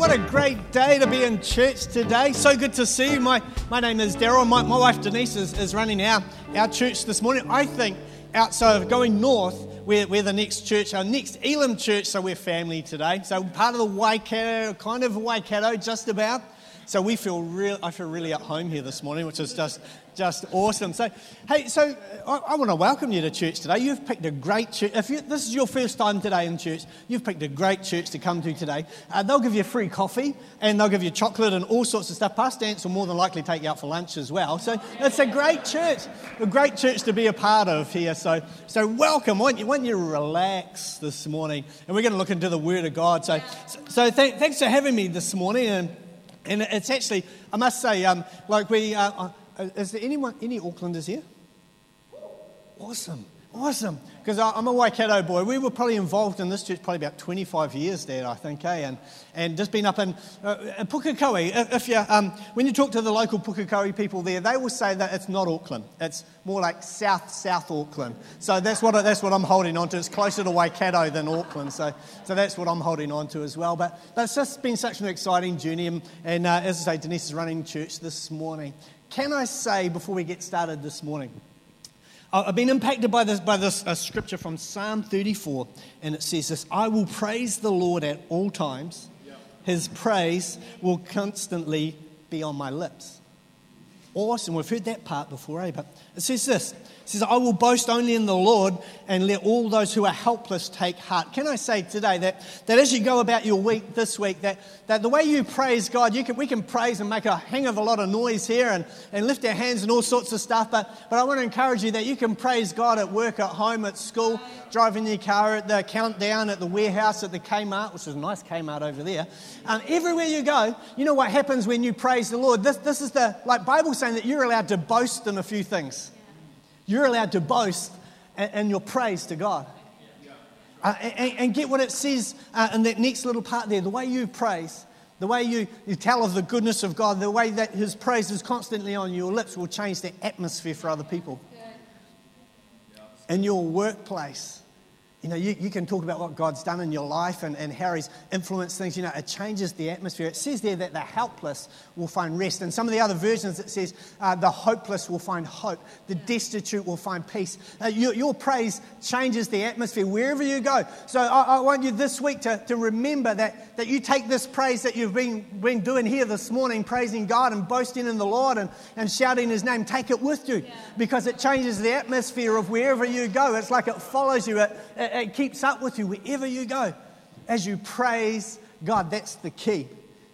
what a great day to be in church today. So good to see you. My, my name is Daryl. My, my wife Denise is, is running our, our church this morning. I think outside of going north, we're, we're the next church, our next Elim church, so we're family today. So part of the Waikato, kind of Waikato, just about. So we feel real, I feel really at home here this morning, which is just, just awesome. So, hey, so I, I want to welcome you to church today. You've picked a great church. If you, this is your first time today in church, you've picked a great church to come to today. Uh, they'll give you free coffee and they'll give you chocolate and all sorts of stuff. Pastor Dance will more than likely take you out for lunch as well. So it's a great church, a great church to be a part of here. So, so welcome. Why don't you, you relax this morning? And we're going to look into the Word of God. So, so, so th- thanks for having me this morning. And and it's actually, I must say, um, like we, uh, uh, is there anyone, any Aucklanders here? Awesome, awesome. Because I'm a Waikato boy. We were probably involved in this church probably about 25 years there, I think, eh? And, and just been up in, uh, Pukekohe. If you, um, when you talk to the local Pukekohe people there, they will say that it's not Auckland. It's more like South, South Auckland. So that's what, that's what I'm holding on to. It's closer to Waikato than Auckland. So, so that's what I'm holding on to as well. But, but it's just been such an exciting journey. And, and uh, as I say, Denise is running church this morning. Can I say, before we get started this morning, I've been impacted by this, by this uh, scripture from Psalm 34, and it says this I will praise the Lord at all times, his praise will constantly be on my lips. Awesome. We've heard that part before, eh? But it says this says, I will boast only in the Lord and let all those who are helpless take heart. Can I say today that, that as you go about your week this week, that, that the way you praise God, you can, we can praise and make a hang of a lot of noise here and, and lift our hands and all sorts of stuff, but, but I want to encourage you that you can praise God at work, at home, at school, driving your car, at the countdown, at the warehouse, at the Kmart, which is a nice Kmart over there. Um, everywhere you go, you know what happens when you praise the Lord? This, this is the, like Bible saying that you're allowed to boast in a few things. You're allowed to boast and, your praise to God. Uh, and, and, get what it says uh, in that next little part there. The way you praise, the way you, you tell of the goodness of God, the way that His praise is constantly on your lips will change the atmosphere for other people. In your workplace, you know, you, you can talk about what God's done in your life and, and how He's influenced things. You know, it changes the atmosphere. It says there that the helpless will find rest. And some of the other versions, it says uh, the hopeless will find hope, the destitute will find peace. Uh, your, your, praise changes the atmosphere wherever you go. So I, I, want you this week to, to remember that, that you take this praise that you've been, been doing here this morning, praising God and boasting in the Lord and, and shouting His name, take it with you because it changes the atmosphere of wherever you go. It's like it follows you. It, it, it keeps up with you wherever you go. As you praise God, that's the key,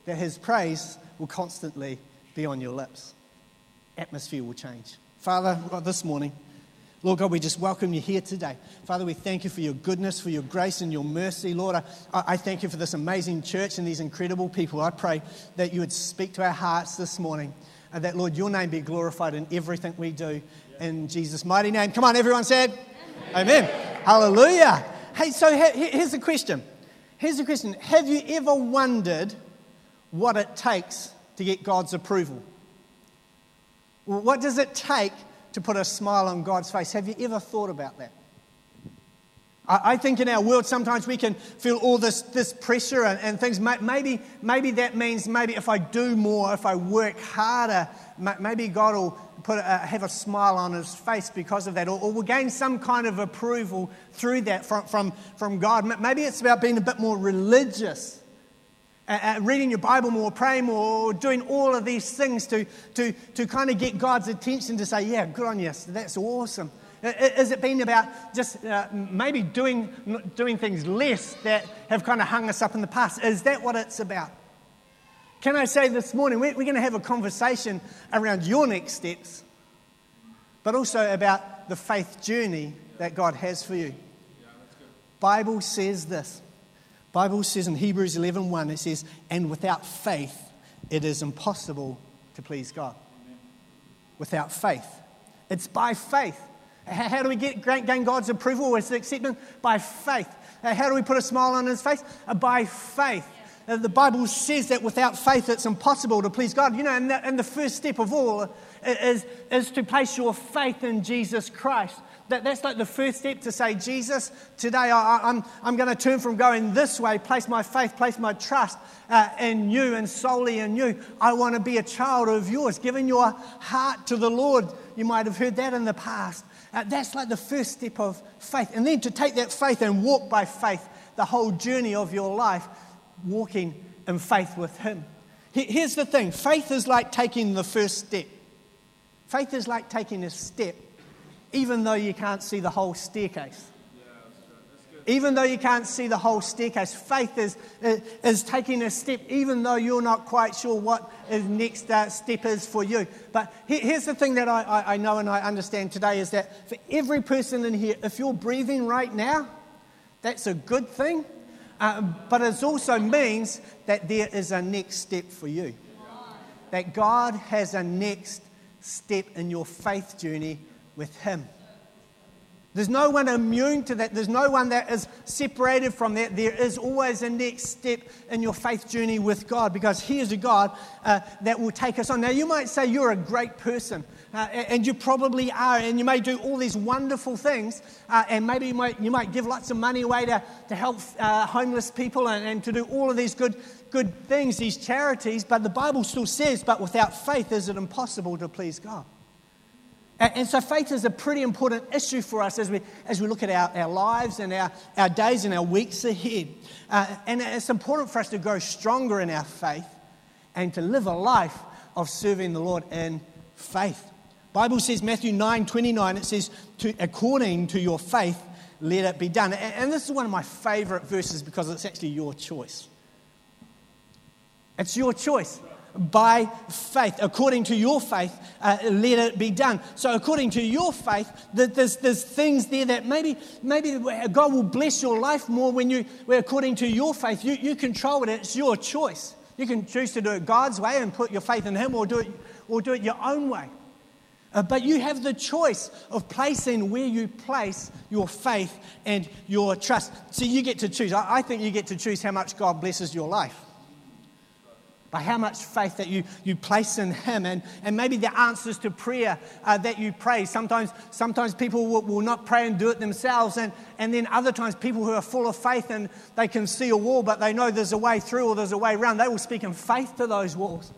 that His praise will constantly be on your lips. Atmosphere will change. Father, God, this morning, Lord God, we just welcome you here today. Father, we thank you for your goodness, for your grace and your mercy. Lord, I, I thank you for this amazing church and these incredible people. I pray that you would speak to our hearts this morning and that, Lord, your name be glorified in everything we do. In Jesus' mighty name. Come on, everyone said, Amen. Amen. Hallelujah. Hey, so here's the question. Here's the question Have you ever wondered what it takes to get God's approval? What does it take to put a smile on God's face? Have you ever thought about that? I think in our world sometimes we can feel all this, this pressure and, and things. Maybe, maybe that means maybe if I do more, if I work harder, maybe God will put a, have a smile on his face because of that, or, or will gain some kind of approval through that from, from, from God. Maybe it's about being a bit more religious. Uh, reading your Bible more, praying more, doing all of these things to, to, to kind of get God's attention to say, Yeah, good on you, that's awesome. Is it been about just uh, maybe doing, doing things less that have kind of hung us up in the past? Is that what it's about? Can I say this morning, we're, going to have a conversation around your next steps, but also about the faith journey that God has for you. Bible says this. Bible says in Hebrews 11:1 1, it says, "And without faith it is impossible to please God." Without faith. It's by faith. How do we get, gain God's approval or acceptance? By faith. How do we put a smile on his face? By faith. Uh, the Bible says that without faith it's impossible to please God. You know, and the, and the first step of all is, is to place your faith in Jesus Christ. That, that's like the first step to say, Jesus, today I, I'm, I'm going to turn from going this way, place my faith, place my trust uh, in you and solely in you. I want to be a child of yours, giving your heart to the Lord. You might have heard that in the past. Uh, that's like the first step of faith. And then to take that faith and walk by faith the whole journey of your life, walking in faith with Him. Here's the thing faith is like taking the first step. Faith is like taking a step, even though you can't see the whole staircase. Even though you can't see the whole staircase, faith is, is taking a step, even though you're not quite sure what the next step is for you. But here's the thing that I, I know and I understand today is that for every person in here, if you're breathing right now, that's a good thing. Uh, but it also means that there is a next step for you. That God has a next step in your faith journey with Him. There's no one immune to that. There's no one that is separated from that. There is always a next step in your faith journey with God because He is a God uh, that will take us on. Now, you might say you're a great person, uh, and you probably are, and you may do all these wonderful things, uh, and maybe you might, you might give lots of money away to, to help uh, homeless people and, and to do all of these good, good things, these charities, but the Bible still says, but without faith is it impossible to please God. And, so faith is a pretty important issue for us as we, as we look at our, our lives and our, our days and our weeks ahead. Uh, and it's important for us to grow stronger in our faith and to live a life of serving the Lord in faith. Bible says, Matthew 9 29, it says, to, according to your faith, let it be done. And, and this is one of my favorite verses because it's actually your choice. It's your choice by faith. According to your faith, uh, let it be done. So, according to your faith, there's, there's things there that maybe, maybe God will bless your life more when you, where according to your faith, you, you control it. It's your choice. You can choose to do it God's way and put your faith in Him or do it, or do it your own way. Uh, but you have the choice of placing where you place your faith and your trust. So you get to choose. I, I think you get to choose how much God blesses your life by how much faith that you, you place in Him, and, and maybe the answers to prayer uh, that you pray. Sometimes, sometimes people will, will, not pray and do it themselves, and, and then other times, people who are full of faith and they can see a wall, but they know there's a way through or there's a way around, they will speak in faith to those walls.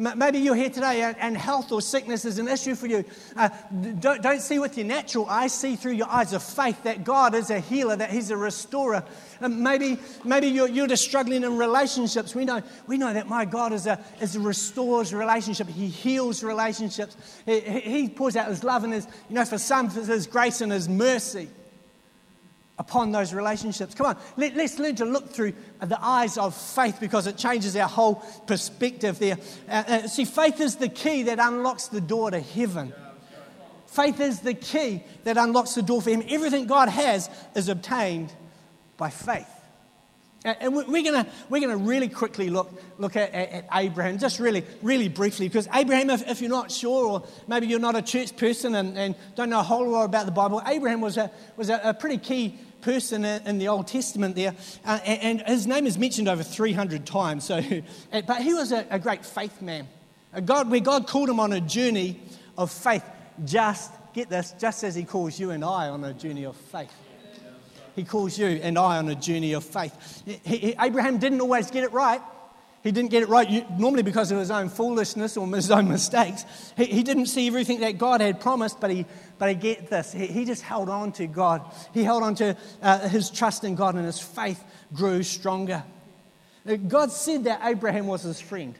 Maybe you're here today and health or sickness is an issue for you. Uh, don't, don't see with your natural eyes, see through your eyes of faith that God is a healer, that He's a restorer. And maybe maybe you're, you're just struggling in relationships. We know, we know that my God is a, is a restores relationship, He heals relationships. He, he pours out His love and His, you know, for some, His grace and His mercy upon those relationships. Come on, let, us learn to look through the eyes of faith because it changes our whole perspective there. Uh, uh, see, faith is the key that unlocks the door to heaven. Faith is the key that unlocks the door for Him. Everything God has is obtained by faith. And we're going we're gonna really quickly look, look at, at, Abraham, just really, really briefly, because Abraham, if, if, you're not sure, or maybe you're not a church person and, and don't know a whole lot about the Bible, Abraham was a, was a, a pretty key person in the Old Testament there, uh, and his name is mentioned over 300 times. So, but he was a, a great faith man. A God, where God called him on a journey of faith, just, get this, just as he calls you and I on a journey of faith. He calls you and I on a journey of faith. He, he, Abraham didn't always get it right. He didn't get it right, normally because of his own foolishness or his own mistakes. He, he didn't see everything that God had promised, but he, but he get this. He, he just held on to God. He held on to uh, his trust in God, and his faith grew stronger. Uh, God said that Abraham was his friend.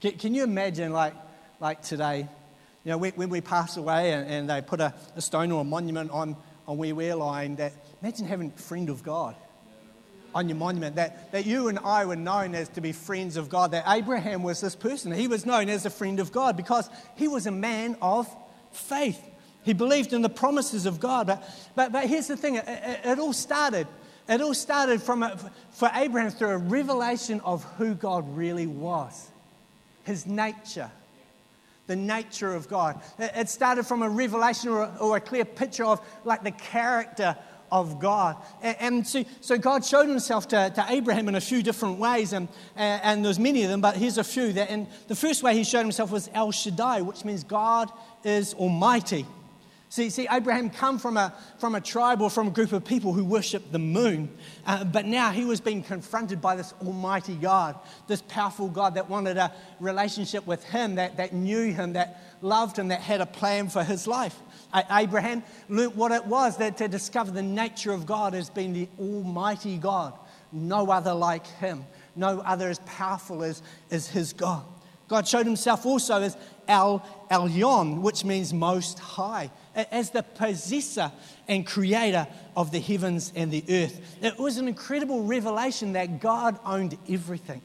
Can, can you imagine, like, like today, you know, when, when we pass away and, and they put a, a, stone or a monument on, on where we're lying, that imagine having a friend of God on your monument, that, that you and I were known as to be friends of God, that Abraham was this person. He was known as a friend of God because he was a man of faith. He believed in the promises of God. But, but, but here's the thing it, it, it all started. It all started from a, for Abraham through a revelation of who God really was, his nature, the nature of God. It, started from a revelation or a, or a clear picture of like the character of God. And, and so, so, God showed himself to, to, Abraham in a few different ways, and, and there's many of them, but here's a few. That, and the first way he showed himself was El Shaddai, which means God is Almighty. See, see, Abraham come from a, from a tribe or from a group of people who worshiped the moon, uh, but now he was being confronted by this almighty God, this powerful God that wanted a relationship with him, that, that knew him, that loved him, that had a plan for his life. Abraham learnt what it was that to discover the nature of God as being the almighty God, no other like him, no other as powerful as, as his God. God showed himself also as El Elyon, which means most high, as the possessor and creator of the heavens and the earth. It was an incredible revelation that God owned everything.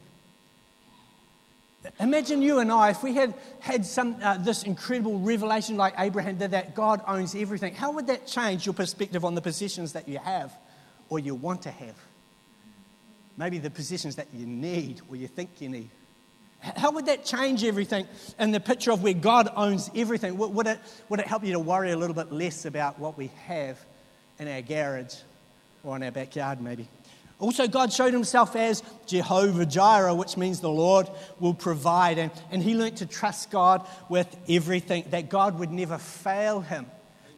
Imagine you and I, if we had had some, uh, this incredible revelation like Abraham did, that God owns everything, how would that change your perspective on the possessions that you have or you want to have? Maybe the possessions that you need or you think you need. How would that change everything in the picture of where God owns everything? Would it, would it help you to worry a little bit less about what we have in our garage or in our backyard, maybe? Also, God showed himself as Jehovah Jireh, which means the Lord will provide. And, and he learned to trust God with everything, that God would never fail him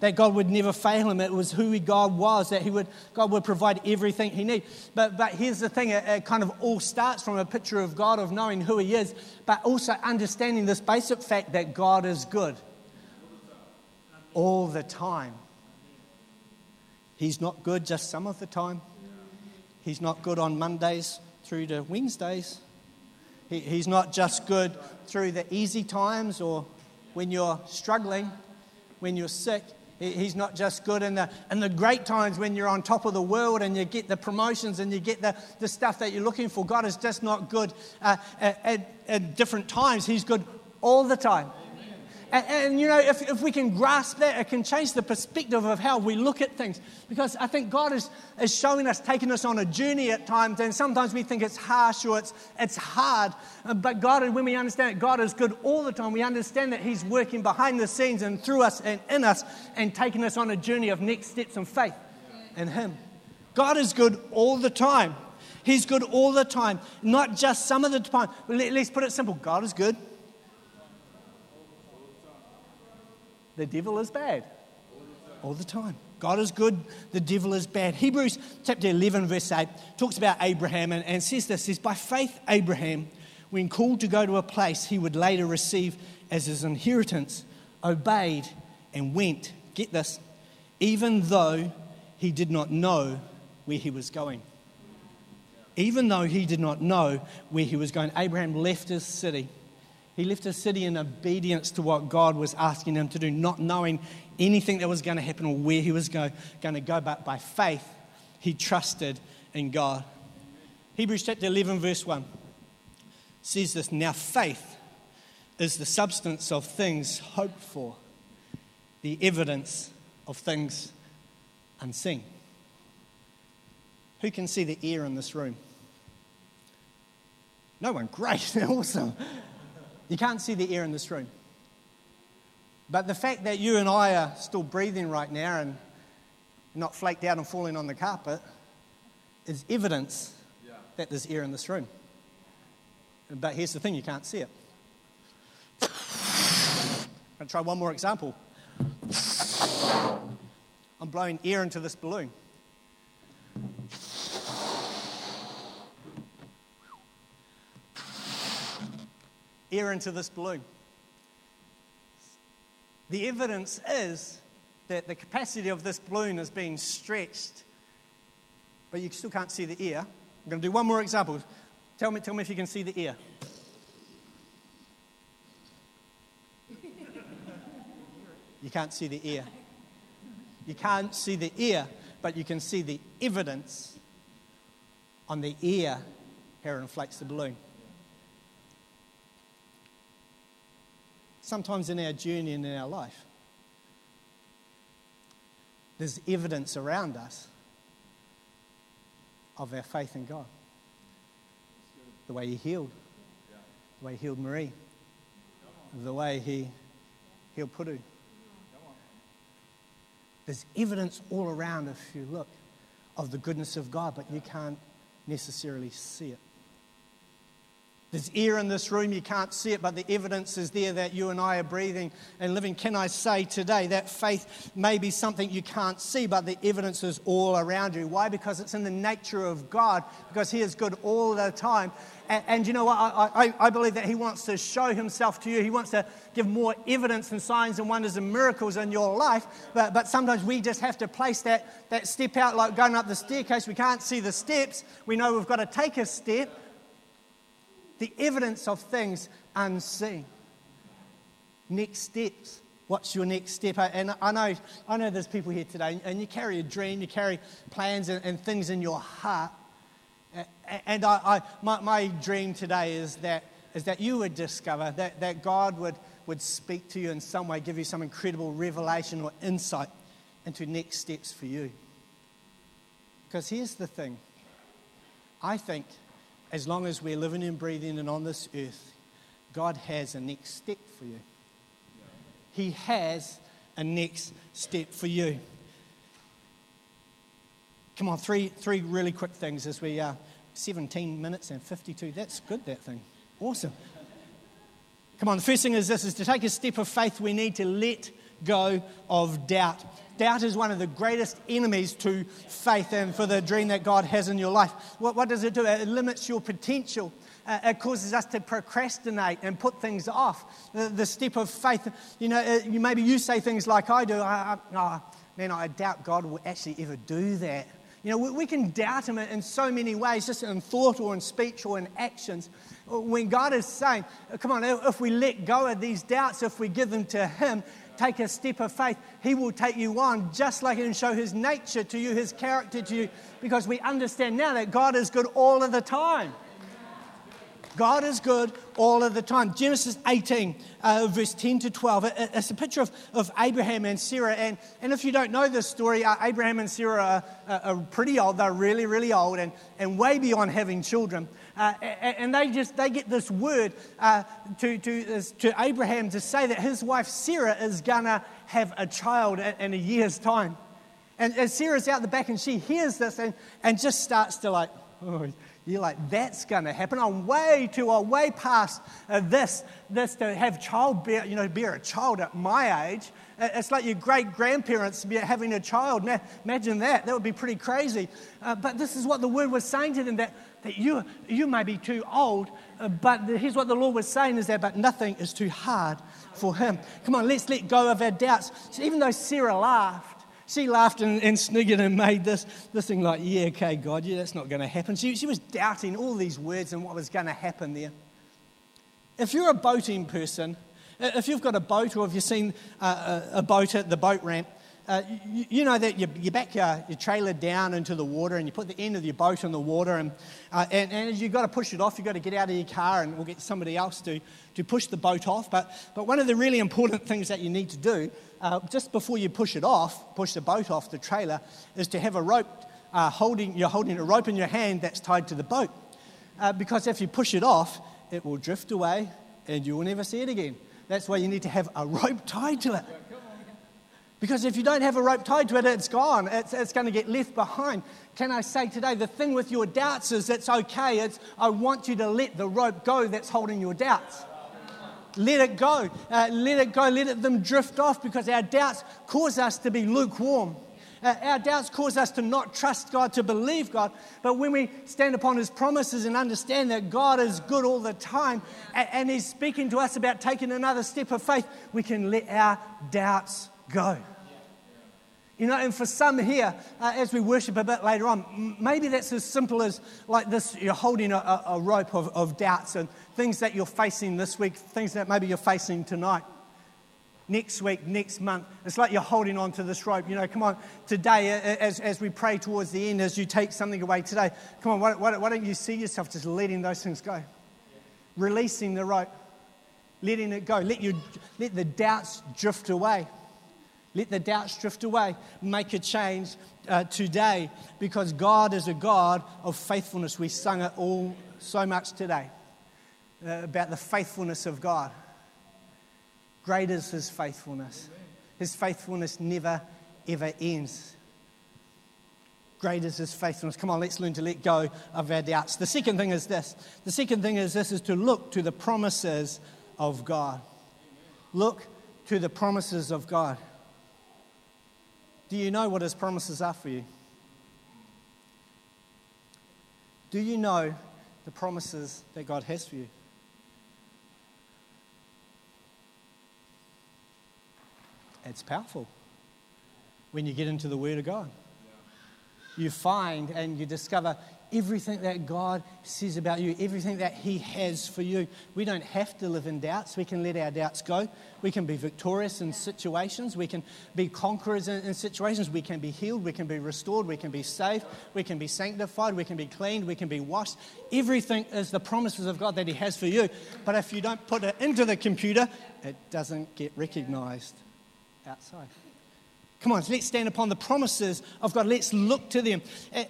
that God would never fail him. It was who God was, that he would, God would provide everything he needed. But, but here's the thing it, it kind of all starts from a picture of God, of knowing who he is, but also understanding this basic fact that God is good all the time. He's not good just some of the time. He's not good on Mondays through to Wednesdays. He, he's not just good through the easy times or when you're struggling, when you're sick. He's not just good in the, in the great times when you're on top of the world and you get the promotions and you get the, the stuff that you're looking for. God is just not good uh, at, at different times. He's good all the time. And, and, you know, if, if we can grasp that, it can change the perspective of how we look at things. Because I think God is, is showing us, taking us on a journey at times, and sometimes we think it's harsh or it's, it's hard. Uh, but God, when we understand that God is good all the time, we understand that He's working behind the scenes and through us and in us and taking us on a journey of next steps in faith in Him. God is good all the time. He's good all the time, not just some of the time. Let's put it simple God is good The devil is bad all the time. God is good, the devil is bad. Hebrews chapter 11, verse 8 talks about Abraham and, and says this says, By faith, Abraham, when called to go to a place he would later receive as his inheritance, obeyed and went. Get this, even though he did not know where he was going. Even though he did not know where he was going, Abraham left his city he left his city in obedience to what God was asking him to do, not knowing anything that was going to happen or where he was going to go, but by faith, he trusted in God. Hebrews chapter 11, verse 1 says this Now faith is the substance of things hoped for, the evidence of things unseen. Who can see the air in this room? No one. Great. awesome. You can't see the air in this room. But the fact that you and I are still breathing right now and not flaked out and falling on the carpet is evidence yeah. that there's air in this room. But here's the thing you can't see it. I'm going to try one more example. I'm blowing air into this balloon. Into this balloon. The evidence is that the capacity of this balloon is being stretched, but you still can't see the air. I'm going to do one more example. Tell me, tell me if you can see the air. You can't see the air. You can't see the air, but you can see the evidence on the how it inflates the balloon. Sometimes in our journey and in our life. There's evidence around us of our faith in God. The way He healed, the way He healed Marie, the way He healed Puru. There's evidence all around if you look of the goodness of God, but you can't necessarily see it. There's air in this room, you can't see it, but the evidence is there that you and I are breathing and living. Can I say today that faith may be something you can't see, but the evidence is all around you? Why? Because it's in the nature of God, because He is good all the time. And, and you know what? I, I, I believe that He wants to show Himself to you. He wants to give more evidence and signs and wonders and miracles in your life. But, but sometimes we just have to place that, that step out, like going up the staircase. We can't see the steps. We know we've got to take a step the evidence of things unseen. Next steps. What's your next step? And I know, I know there's people here today, and you carry a dream, you carry plans and, and things in your heart. And I, I, my, my dream today is that, is that you would discover that, that God would, would speak to you in some way, give you some incredible revelation or insight into next steps for you. Because here's the thing I think as long as we're living and breathing and on this earth, God has a next step for you. He has a next step for you. Come on, three, three really quick things as we are uh, 17 minutes and 52. That's good, that thing. Awesome. Come on, the first thing is this is to take a step of faith, we need to let go of doubt. Doubt is one of the greatest enemies to faith and for the dream that God has in your life. What, what does it do? It limits your potential. Uh, it causes us to procrastinate and put things off. The, the step of faith, you know, uh, you, maybe you say things like I do, I, I, oh, man, I doubt God will actually ever do that. You know, we, we can doubt Him in so many ways, just in thought or in speech or in actions. When God is saying, come on, if we let go of these doubts, if we give them to Him, take a step of faith, He will take you on just like and show His nature to you, His character to you, because we understand now that God is good all of the time. God is good all of the time. Genesis 18, uh, verse 10 to 12. It, it's a picture of, of Abraham and Sarah. And, and if you don't know this story, uh, Abraham and Sarah are, are, pretty old. They're really, really old and, and way beyond having children. Uh, and they just they get this word uh, to, to, to Abraham to say that his wife Sarah is to have a child in a year's time. And, and Sarah's out the back and she hears this and, and just starts to like, oh, you're like, that's going to happen. I'm way too old, way past uh, this, this to have child bear, you know, bear a child at my age. It's like your great grandparents having a child. Now, Imagine that. That would be pretty crazy. Uh, but this is what the word was saying to them that, that you, you may be too old, uh, but here's what the Lord was saying is that, but nothing is too hard for him. Come on, let's let go of our doubts. So even though Sarah laughed, she laughed and, and sniggered and made this, this thing like, yeah, okay, God, yeah, that's not going to happen. She, she was doubting all these words and what was going to happen there. If you're a boating person, if you've got a boat or if you've seen a, a boat at the boat ramp, uh, you, you, know that you, you back your, your, trailer down into the water and you put the end of your boat in the water, and, uh, and, and you've got to push it off, you've got to get out of your car and we'll get somebody else to, to push the boat off. But, but one of the really important things that you need to do uh, just before you push it off, push the boat off the trailer, is to have a rope uh, holding, you're holding a rope in your hand that's tied to the boat. Uh, because if you push it off, it will drift away and you will never see it again. That's why you need to have a rope tied to it. Because if you don't have a rope tied to it, it's gone. It's, it's going to get left behind. Can I say today, the thing with your doubts is it's okay. It's, I want you to let the rope go that's holding your doubts. Let it go. Uh, let it go. Let it, them drift off because our doubts cause us to be lukewarm. Uh, our doubts cause us to not trust God, to believe God. But when we stand upon His promises and understand that God is good all the time and, and He's speaking to us about taking another step of faith, we can let our doubts go. You know, and for some here, uh, as we worship a bit later on, maybe that's as simple as like this you're holding a, a rope of, of doubts and things that you're facing this week, things that maybe you're facing tonight next week, next month. It's like you're holding on to this rope. You know, come on, today, as, as we pray towards the end, as you take something away today, come on, why, why, why don't you see yourself just letting those things go? Releasing the rope, letting it go. Let, you, let the doubts drift away. Let the doubts drift away. Make a change uh, today because God is a God of faithfulness. We sung it all so much today uh, about the faithfulness of God. Great is His faithfulness. His faithfulness never, ever ends. great is his faithfulness. Come on, let's learn to let go of our doubts. The second thing is this the second thing is this is to look to the promises of God. Look to the promises of God. Do you know what his promises are for you? Do you know the promises that God has for you? It's powerful when you get into the Word of God. You find and you discover everything that God says about you, everything that He has for you. We don't have to live in doubts. We can let our doubts go. We can be victorious in situations. We can be conquerors in, in, situations. We can be healed. We can be restored. We can be saved. We can be sanctified. We can be cleaned. We can be washed. Everything is the promises of God that He has for you. But if you don't put it into the computer, it doesn't get recognized outside. Come on, let's stand upon the promises of God. Let's look to them.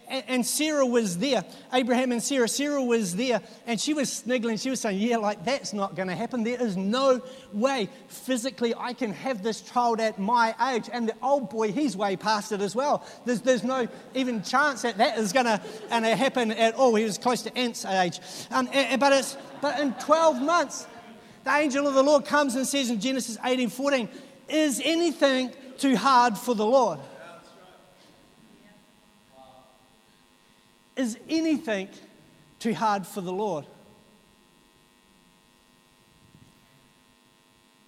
And Sarah was there. Abraham and Sarah. Sarah was there. And she was sniggling. She was saying, Yeah, like that's not going to happen. There is no way physically I can have this child at my age. And the old boy, he's way past it as well. There's, there's no even chance that that is going to happen at all. He was close to Ant's age. Um, but, it's, but in 12 months, the angel of the Lord comes and says in Genesis 18 14, Is anything too hard for the Lord? Is anything too hard for the Lord?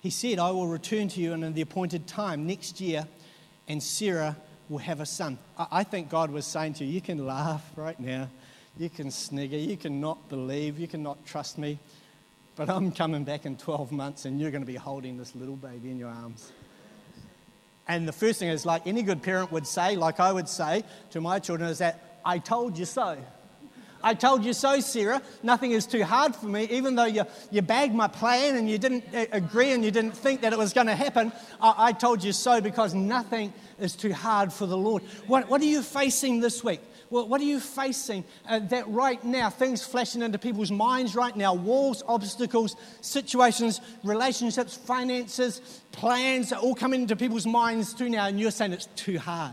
He said, I will return to you in the appointed time next year, and Sarah will have a son. I think God was saying to you, you can laugh right now, you can snigger, you cannot believe, you cannot trust me, but I'm coming back in 12 months and you're going to be holding this little baby in your arms. And the first thing is, like any good parent would say, like I would say to my children, is that I told you so. I told you so, Sarah. Nothing is too hard for me. Even though you, you bagged my plan and you didn't uh, agree and you didn't think that it was going to happen, I, I told you so because nothing is too hard for the Lord. What, what are you facing this week? Well, what are you facing uh, that right now, things flashing into people's minds right now, walls, obstacles, situations, relationships, finances, plans are all coming into people's minds too now, and you're saying it's too hard.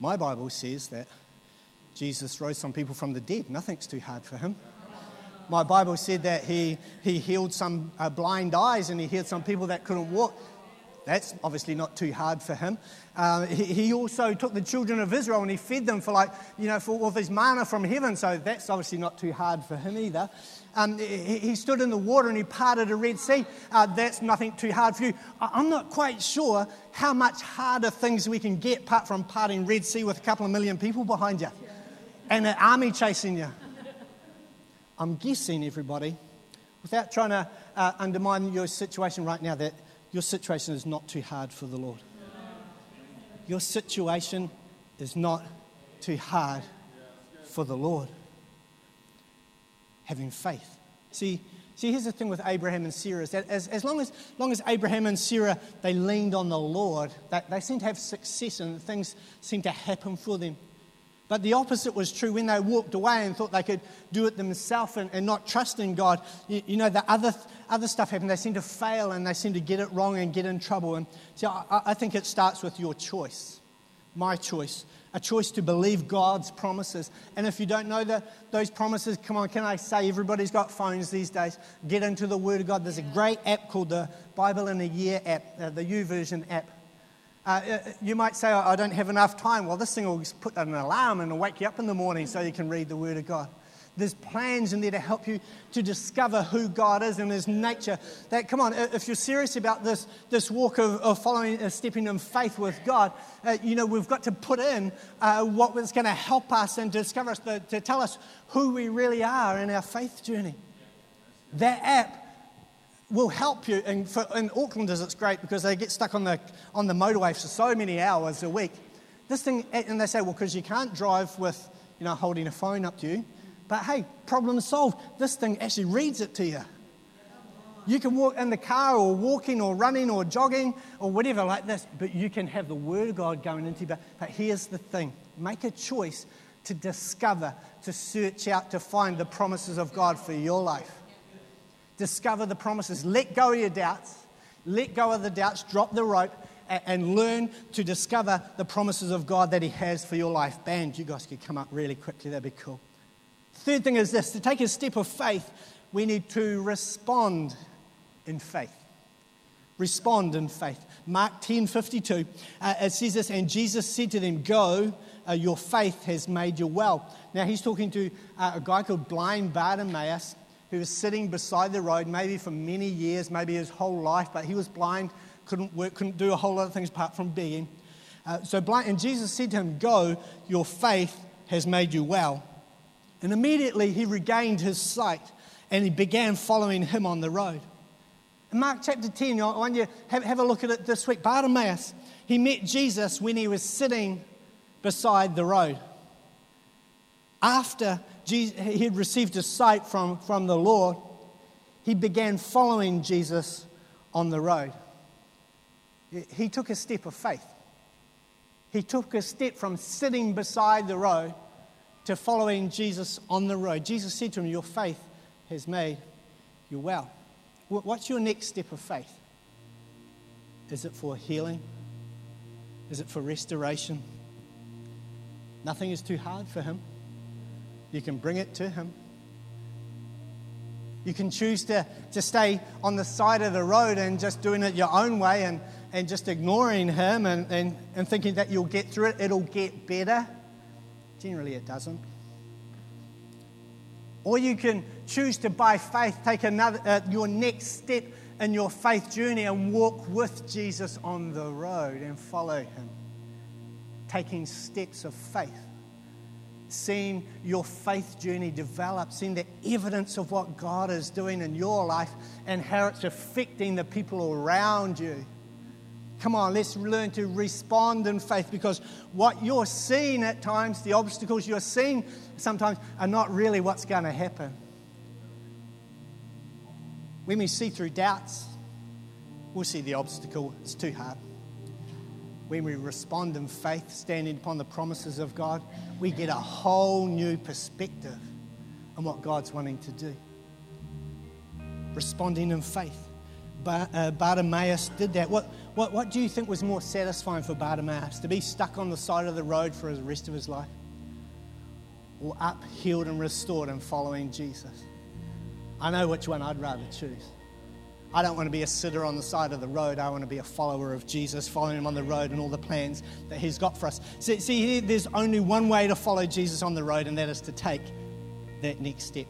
My Bible says that Jesus rose some people from the dead. Nothing's too hard for him. My Bible said that he, he healed some uh, blind eyes and he healed some people that couldn't walk. That's obviously not too hard for him. Uh, he, he, also took the children of Israel and he fed them for like, you know, for with his manna from heaven. So that's obviously not too hard for him either. Um, he, he, stood in the water and he parted a Red Sea. Uh, that's nothing too hard for you. I'm not quite sure how much harder things we can get apart from parting Red Sea with a couple of million people behind you and an army chasing you. I'm guessing, everybody, without trying to uh, undermine your situation right now, that your situation is not too hard for the Lord. Your situation is not too hard for the Lord. Having faith. See, see, here's the thing with Abraham and Sarah is that as, as long, as, long as Abraham and Sarah, they leaned on the Lord, they, they seemed to have success and things seemed to happen for them. But the opposite was true when they walked away and thought they could do it themselves and, and not trust in God. You, you, know, the other, other stuff happened. They seem to fail and they seem to get it wrong and get in trouble. And so I, I think it starts with your choice, my choice, a choice to believe God's promises. And if you don't know the, those promises, come on, can I say everybody's got phones these days? Get into the Word of God. There's a great app called the Bible in a Year app, uh, the version app. Uh, uh, you might say, I don't have enough time. Well, this thing will put an alarm and wake you up in the morning so you can read the Word of God. There's plans in there to help you to discover who God is and His nature. That, come on, if you're serious about this, this walk of, of following, uh, stepping in faith with God, uh, you know, we've got to put in uh, what is going to help us and discover us, to, to tell us who we really are in our faith journey. That app will help you. And for, in Auckland, it's great because they get stuck on the, on the motorway for so many hours a week. This thing, and they say, well, because you can't drive with, you know, holding a phone up to you. But hey, problem solved. This thing actually reads it to you. You can walk in the car or walking or running or jogging or whatever like this, but you can have the Word of God going into you. But, but here's the thing make a choice to discover, to search out, to find the promises of God for your life discover the promises. Let go of your doubts. Let go of the doubts. Drop the rope and learn to discover the promises of God that He has for your life. Band, you guys could come up really quickly, that'd be cool. Third thing is this to take a step of faith, we need to respond in faith. Respond in faith. Mark 10 52, uh, it says this, and Jesus said to them, Go, uh, your faith has made you well. Now, he's talking to uh, a guy called blind Bartimaeus who was sitting beside the road, maybe for many years, maybe his whole life, but he was blind, couldn't work, couldn't do a whole lot of things apart from begging. Uh, so blind, and Jesus said to him, Go, your faith has made you well. And immediately he regained his sight and he began following him on the road. In Mark chapter 10, I want you to have, have a look at it this week. Bartimaeus, he met Jesus when he was sitting beside the road. After he had received a sight from, from the Lord, he began following Jesus on the road. He took a step of faith. He took a step from sitting beside the road to following Jesus on the road. Jesus said to him, Your faith has made you well. What's your next step of faith? Is it for healing? Is it for restoration? Nothing is too hard for Him. You can bring it to Him. You can choose to, to stay on the side of the road and just doing it your own way and, and just ignoring Him and, and, and thinking that you'll get through it, it'll get better. Generally, it doesn't. Or you can choose to, by faith, take another, uh, your next step in your faith journey and walk with Jesus on the road and follow Him, taking steps of faith seeing your faith journey develop, seen the evidence of what God is doing in your life and how it's affecting the people around you. Come on, let's learn to respond in faith because what you're seeing at times, the obstacles you're seeing sometimes, are not really what's going to happen. When we see through doubts, we'll see the obstacle, it's too hard when we respond in faith, standing upon the promises of God, we get a whole new perspective on what God's wanting to do. Responding in faith. Bar, uh, Bartimaeus did that. What, what, what do you think was more satisfying for Bartimaeus? To be stuck on the side of the road for the rest of his life? Or up, healed, and restored and following Jesus? I know which one I'd rather choose. I don't want to be a sitter on the side of the road. I want to be a follower of Jesus, following him on the road and all the plans that he's got for us. See, see, there's only one way to follow Jesus on the road, and that is to take that next step.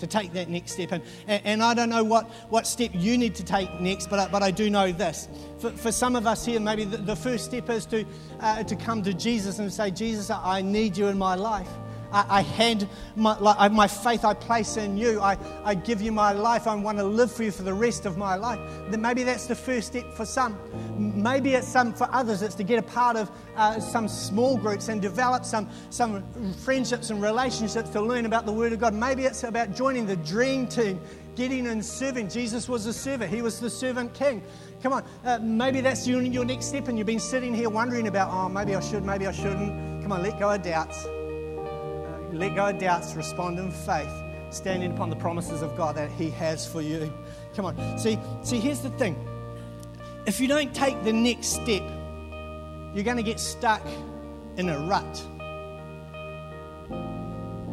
To take that next step. And, and I don't know what, what step you need to take next, but, but I do know this. For, for some of us here, maybe the, the first step is to, uh, to come to Jesus and say, Jesus, I need you in my life. I, I hand my, like, my faith I place in you. I, I give you my life. I want to live for you for the rest of my life. Then maybe that's the first step for some. Maybe it's some for others. It's to get a part of uh, some small groups and develop some, some friendships and relationships to learn about the Word of God. Maybe it's about joining the dream team getting and serving. Jesus was a servant, he was the servant king. Come on, uh, maybe that's your, your next step, and you've been sitting here wondering about, oh, maybe I should, maybe I shouldn't. Come on, let go of doubts let go of doubts, respond in faith, standing upon the promises of God that He has for you. Come on. See, see, here's the thing. If you don't take the next step, you're going to get stuck in a rut.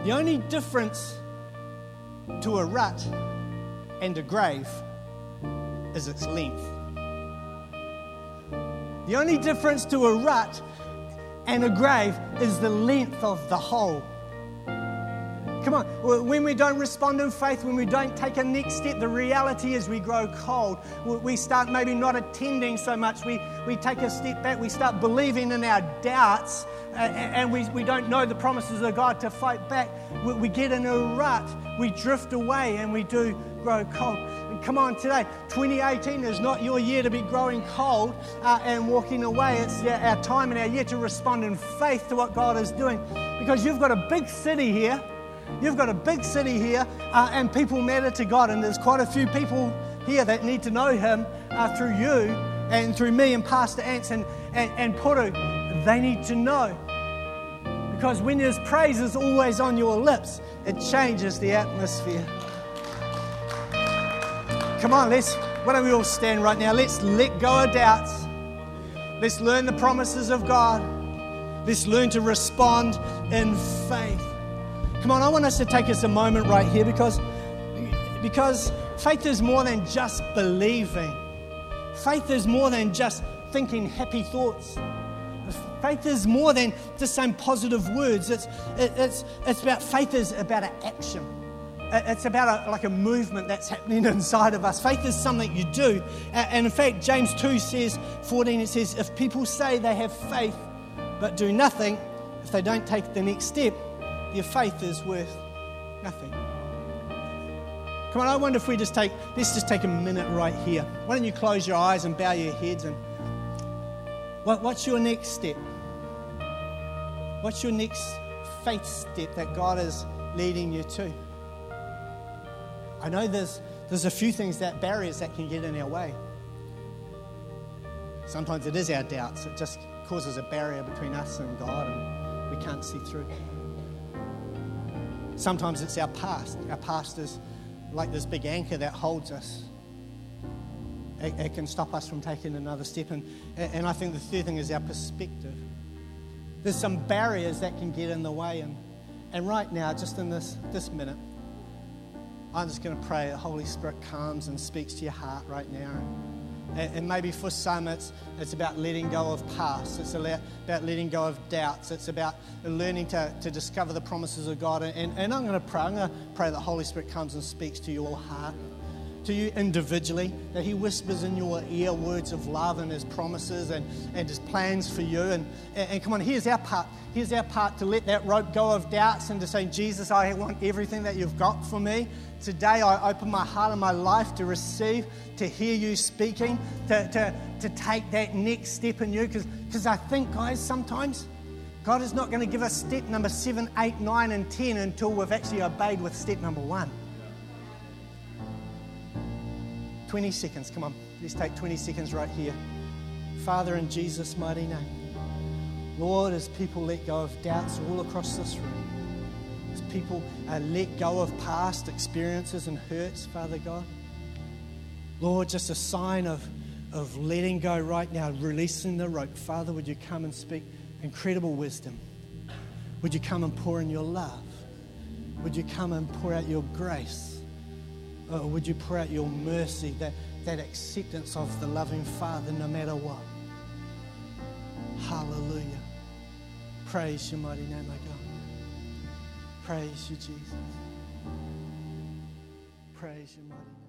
The only difference to a rut and a grave is its length. The only difference to a rut and a grave is the length of the hole. Come on, when we don't respond in faith, when we don't take a next step, the reality is we grow cold. We start maybe not attending so much. We, we take a step back. We start believing in our doubts and we, we don't know the promises of God to fight back. We get in a rut. We drift away and we do grow cold. come on, today, 2018 is not your year to be growing cold uh, and walking away. It's our time and our year to respond in faith to what God is doing because you've got a big city here You've got a big city here, uh, and people matter to God, and there's quite a few people here that need to know Him uh, through you and through me and Pastor Ants and, and, and Puru. They need to know. Because when His praise is always on your lips, it changes the atmosphere. Come on, let's, why don't we all stand right now? Let's let go of doubts. Let's learn the promises of God. Let's learn to respond in faith. Come on, I want us to take us a moment right here because, because faith is more than just believing. Faith is more than just thinking happy thoughts. Faith is more than just saying positive words. It's, it, it's, it's about faith is about an action. It's about a, like a movement that's happening inside of us. Faith is something you do. And in fact, James 2 says, 14, it says, if people say they have faith but do nothing, if they don't take the next step, your faith is worth nothing. Come on, I wonder if we just take, let's just take a minute right here. Why don't you close your eyes and bow your heads and what, what's your next step? What's your next faith step that God is leading you to? I know there's, there's a few things that barriers that can get in our way. Sometimes it is our doubts. It just causes a barrier between us and God and we can't see through. Sometimes it's our past. Our past is like this big anchor that holds us. It, it can stop us from taking another step. And, and I think the third thing is our perspective. There's some barriers that can get in the way. And, and right now, just in this, this minute, I'm just going to pray the Holy Spirit comes and speaks to your heart right now. And, maybe for some, it's, it's about letting go of past. It's about letting go of doubts. It's about learning to, to discover the promises of God. And, and I'm going to pray. I'm going to pray that the Holy Spirit comes and speaks to your heart to you individually, that He whispers in your ear words of love and His promises and, and His plans for you. And, and, and, come on, here's our part. Here's our part to let that rope go of doubts and to say, Jesus, I want everything that you've got for me. Today, I open my heart and my life to receive, to hear you speaking, to, to, to take that next step in you. Because I think, guys, sometimes God is not going to give us step number seven, eight, nine, and 10 until we've actually obeyed with step number one. 20 seconds. Come on, let's take 20 seconds right here. Father, in Jesus' mighty name. Lord, as people let go of doubts all across this room, as people uh, let go of past experiences and hurts, Father God, Lord, just a sign of, of letting go right now, releasing the rope. Father, would you come and speak incredible wisdom? Would you come and pour in your love? Would you come and pour out your grace? Oh, would you pour out your mercy, that, that acceptance of the loving Father no matter what? Hallelujah. Praise your mighty name, my God. Praise you, Jesus. Praise your mighty name.